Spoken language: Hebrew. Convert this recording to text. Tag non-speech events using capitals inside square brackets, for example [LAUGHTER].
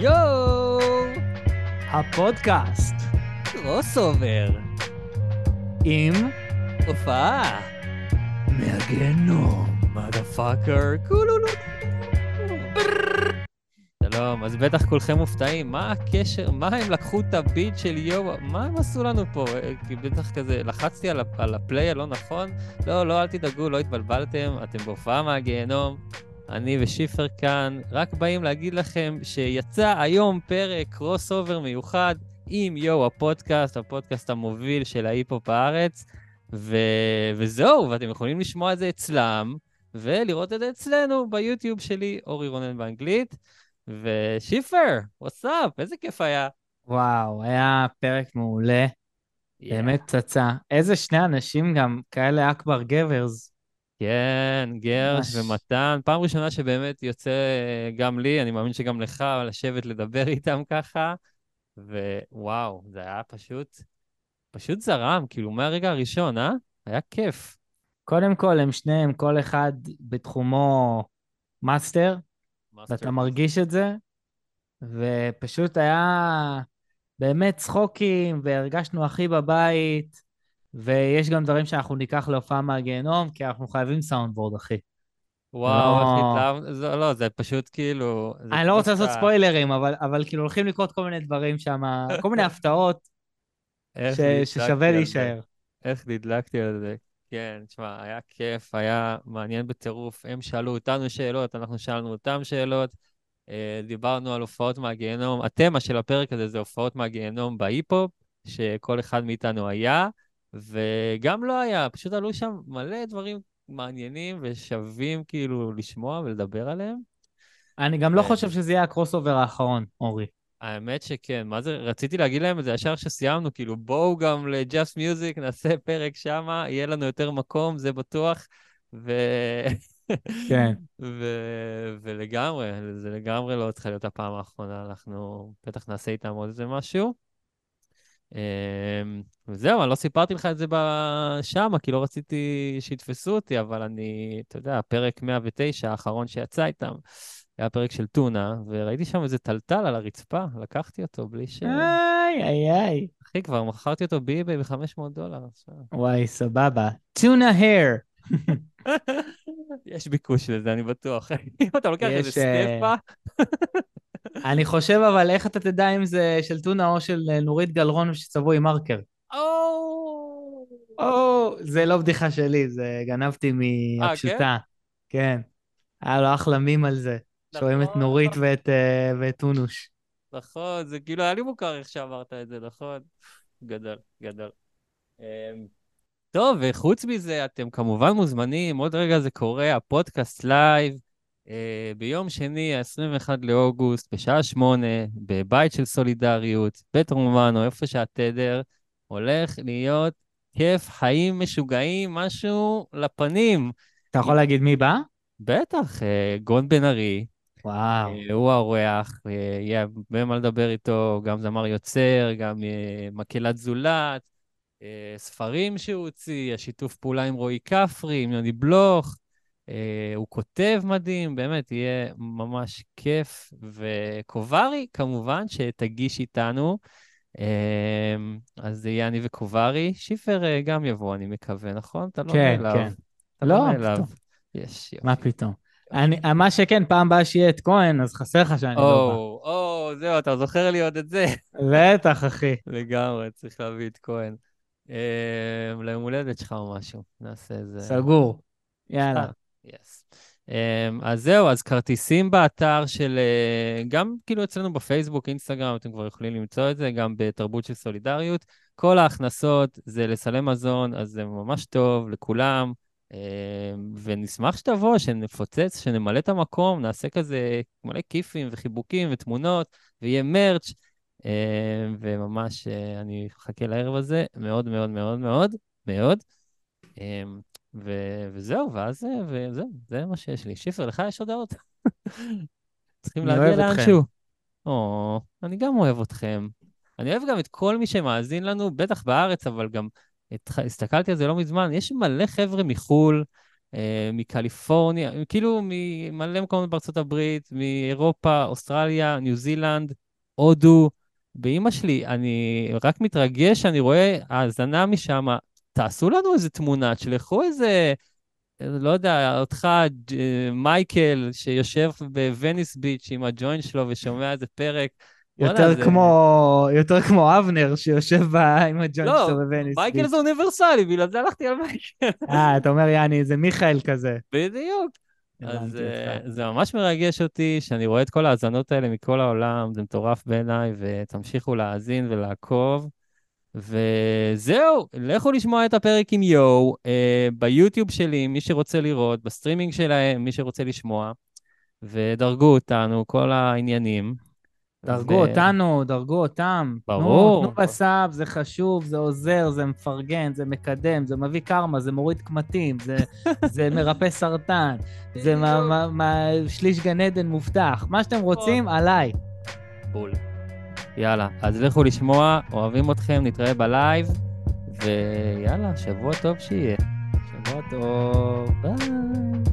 יואו! הפודקאסט Crossover. עם הופעה. מהגיהנום. Motherfucker. קולולו. שלום, אז בטח כולכם מופתעים, מה הקשר, מה הם לקחו את הביט של יואו, מה הם עשו לנו פה? כי בטח כזה, לחצתי על ה play הלא נכון, לא, לא, אל תדאגו, לא התבלבלתם, אתם בהופעה מהגיהנום, אני ושיפר כאן, רק באים להגיד לכם שיצא היום פרק crossover מיוחד עם יואו הפודקאסט, הפודקאסט המוביל של ההיפ-הופ בארץ, ו... וזהו, ואתם יכולים לשמוע את זה אצלם, ולראות את זה אצלנו ביוטיוב שלי, אורי רונן באנגלית. ושיפר, what's up, איזה כיף היה. וואו, היה פרק מעולה, באמת פצצה. איזה שני אנשים גם, כאלה אכבר גברס. כן, גרש. ומתן, פעם ראשונה שבאמת יוצא גם לי, אני מאמין שגם לך, לשבת לדבר איתם ככה, ווואו, זה היה פשוט, פשוט זרם, כאילו מהרגע הראשון, אה? היה כיף. קודם כל, הם שניהם, כל אחד בתחומו master, ואתה מרגיש את זה, ופשוט היה באמת צחוקים, והרגשנו הכי בבית, ויש גם דברים שאנחנו ניקח להופעה מהגיהנום, כי אנחנו חייבים סאונדבורד, אחי. וואו, לא. איך התלהב... זה- לא, זה פשוט כאילו... זה אני לא רוצה פשוט לעשות ספוילרים, אבל, אבל כאילו הולכים לקרות כל מיני דברים שם, כל מיני הפתעות [LAUGHS] ש, ששווה. להישאר. איך נדלקתי על זה. כן, תשמע, היה כיף, היה מעניין בטירוף. הם שאלו אותנו שאלות, אנחנו שאלנו אותם שאלות. אה, דיברנו על הופעות מהגיהנום. התמה של הפרק הזה זה הופעות מהגיהנום בהיפ-הופ, שכל אחד מאיתנו היה, וגם לא היה. פשוט עלו שם מלא דברים מעניינים ושווים כאילו לשמוע ולדבר עליהם. אני גם לא חושב שזה יהיה הקרוס אובר האחרון, אורי. האמת שכן, מה זה, רציתי להגיד להם את זה ישר כשסיימנו, כאילו בואו גם ל-Just Music, נעשה פרק שמה, יהיה לנו יותר מקום, זה בטוח, ו... כן. ו... ולגמרי, זה לגמרי לא צריכה להיות הפעם האחרונה, אנחנו בטח נעשה איתם עוד איזה משהו. אמ, וזהו, אני לא סיפרתי לך את זה בשמה, כי לא רציתי שיתפסו אותי, אבל אני, אתה יודע, פרק 109, האחרון שיצא איתם, היה פרק של טונה, וראיתי שם איזה טלטל על הרצפה, לקחתי אותו בלי ש... איי, איי, איי. אחי, כבר מכרתי אותו באיביי ב-500 דולר. עכשיו. וואי, סבבה. טונה הר. [LAUGHS] יש ביקוש לזה, אני בטוח. [LAUGHS] אם אתה לוקח איזה יש, אה, סטפה, אני חושב, אבל איך אתה תדע אם זה של טונה או של אה, נורית גלרון שצבעו עם מרקר? או... או, זה לא בדיחה שלי, זה גנבתי מהפשוטה. כן. היה לו אחלה מים על זה. שרואים את נכון. נורית ואת, אה, ואת טונוש. נכון, זה כאילו היה לי מוכר איך שאמרת את זה, נכון? גדול, גדול. אמ, טוב, וחוץ מזה, אתם כמובן מוזמנים, עוד רגע זה קורה, הפודקאסט לייב, אה, ביום שני, ה-21 לאוגוסט, בשעה שמונה, בבית של סולידריות, בית רומנו, איפה שהתדר, הולך להיות כיף, חיים משוגעים, משהו לפנים. אתה יכול להגיד מי בא? בטח, אה, גון בן ארי, וואו. אה, הוא האורח, אה, יהיה הרבה מה לדבר איתו, גם זמר יוצר, גם אה, מקהלת זולת, אה, ספרים שהוא הוציא, השיתוף פעולה עם רועי כפרי, עם יוני בלוך, אה, הוא כותב מדהים, באמת, יהיה ממש כיף. וקוברי, כמובן, שתגיש איתנו, אה, אז זה יהיה אני וקוברי. שיפר אה, גם יבוא, אני מקווה, נכון? אתה לא כן, נעלב. כן. אתה לא, לא. פתאום. יש, יופי. מה פתאום? אני, מה שכן, פעם הבאה שיהיה את כהן, אז חסר לך שאני לא או, או, זהו, אתה זוכר לי עוד את זה. בא. בטח, אחי. לגמרי, צריך להביא את כהן. אה, ליום הולדת שלך או משהו, נעשה איזה... סגור. יאללה. יס. אז זהו, אז כרטיסים באתר של, אה, גם כאילו אצלנו בפייסבוק, אינסטגרם, אתם כבר יכולים למצוא את זה, גם בתרבות של סולידריות. כל ההכנסות זה לסלי מזון, אז זה ממש טוב לכולם. אה, ונשמח שתבוא, שנפוצץ, שנמלא את המקום, נעשה כזה מלא כיפים וחיבוקים ותמונות, ויהיה מרץ'. אה, וממש אה, אני מחכה לערב הזה מאוד מאוד מאוד מאוד מאוד. ו- וזהו, ואז אה, וזהו, זה מה שיש לי. שיפר, לך יש הודעות? [LAUGHS] צריכים אני להגיע. לאנשהו. או, אני גם אוהב אתכם. אני אוהב גם את כל מי שמאזין לנו, בטח בארץ, אבל גם את, הסתכלתי על זה לא מזמן, יש מלא חבר'ה מחו"ל, אה, מקליפורניה, כאילו ממלא מקומות בארצות הברית, מאירופה, אוסטרליה, ניו זילנד, הודו. באימא שלי, אני רק מתרגש, אני רואה האזנה משם, תעשו לנו איזה תמונה, תשלחו איזה, לא יודע, אותך, מייקל, שיושב בווניס ביץ' עם הג'וינט שלו ושומע איזה פרק. יותר זה... כמו, יותר כמו אבנר שיושב בה עם הג'וינט לא, שלו בווניס. לא, מייקל זה אוניברסלי, בגלל זה הלכתי על מייקל. אה, אתה אומר, יעני, זה מיכאל כזה. בדיוק. אז uh, זה ממש מרגש אותי שאני רואה את כל ההאזנות האלה מכל העולם, זה מטורף בעיניי, ותמשיכו להאזין ולעקוב. וזהו, לכו לשמוע את הפרק עם יואו, אה, ביוטיוב שלי, מי שרוצה לראות, בסטרימינג שלהם, מי שרוצה לשמוע, ודרגו אותנו, כל העניינים. דרגו ו... אותנו, דרגו אותם. ברור. תנו ב sub, זה חשוב, זה עוזר, זה מפרגן, זה מקדם, זה מביא קרמה, זה מוריד קמטים, זה, [LAUGHS] זה מרפא סרטן, זה מה, מה, מה, שליש גן עדן מובטח. מה שאתם רוצים, עליי. בול. יאללה, אז לכו לשמוע, אוהבים אתכם, נתראה בלייב, ויאללה, שבוע טוב שיהיה. שבוע טוב, ביי.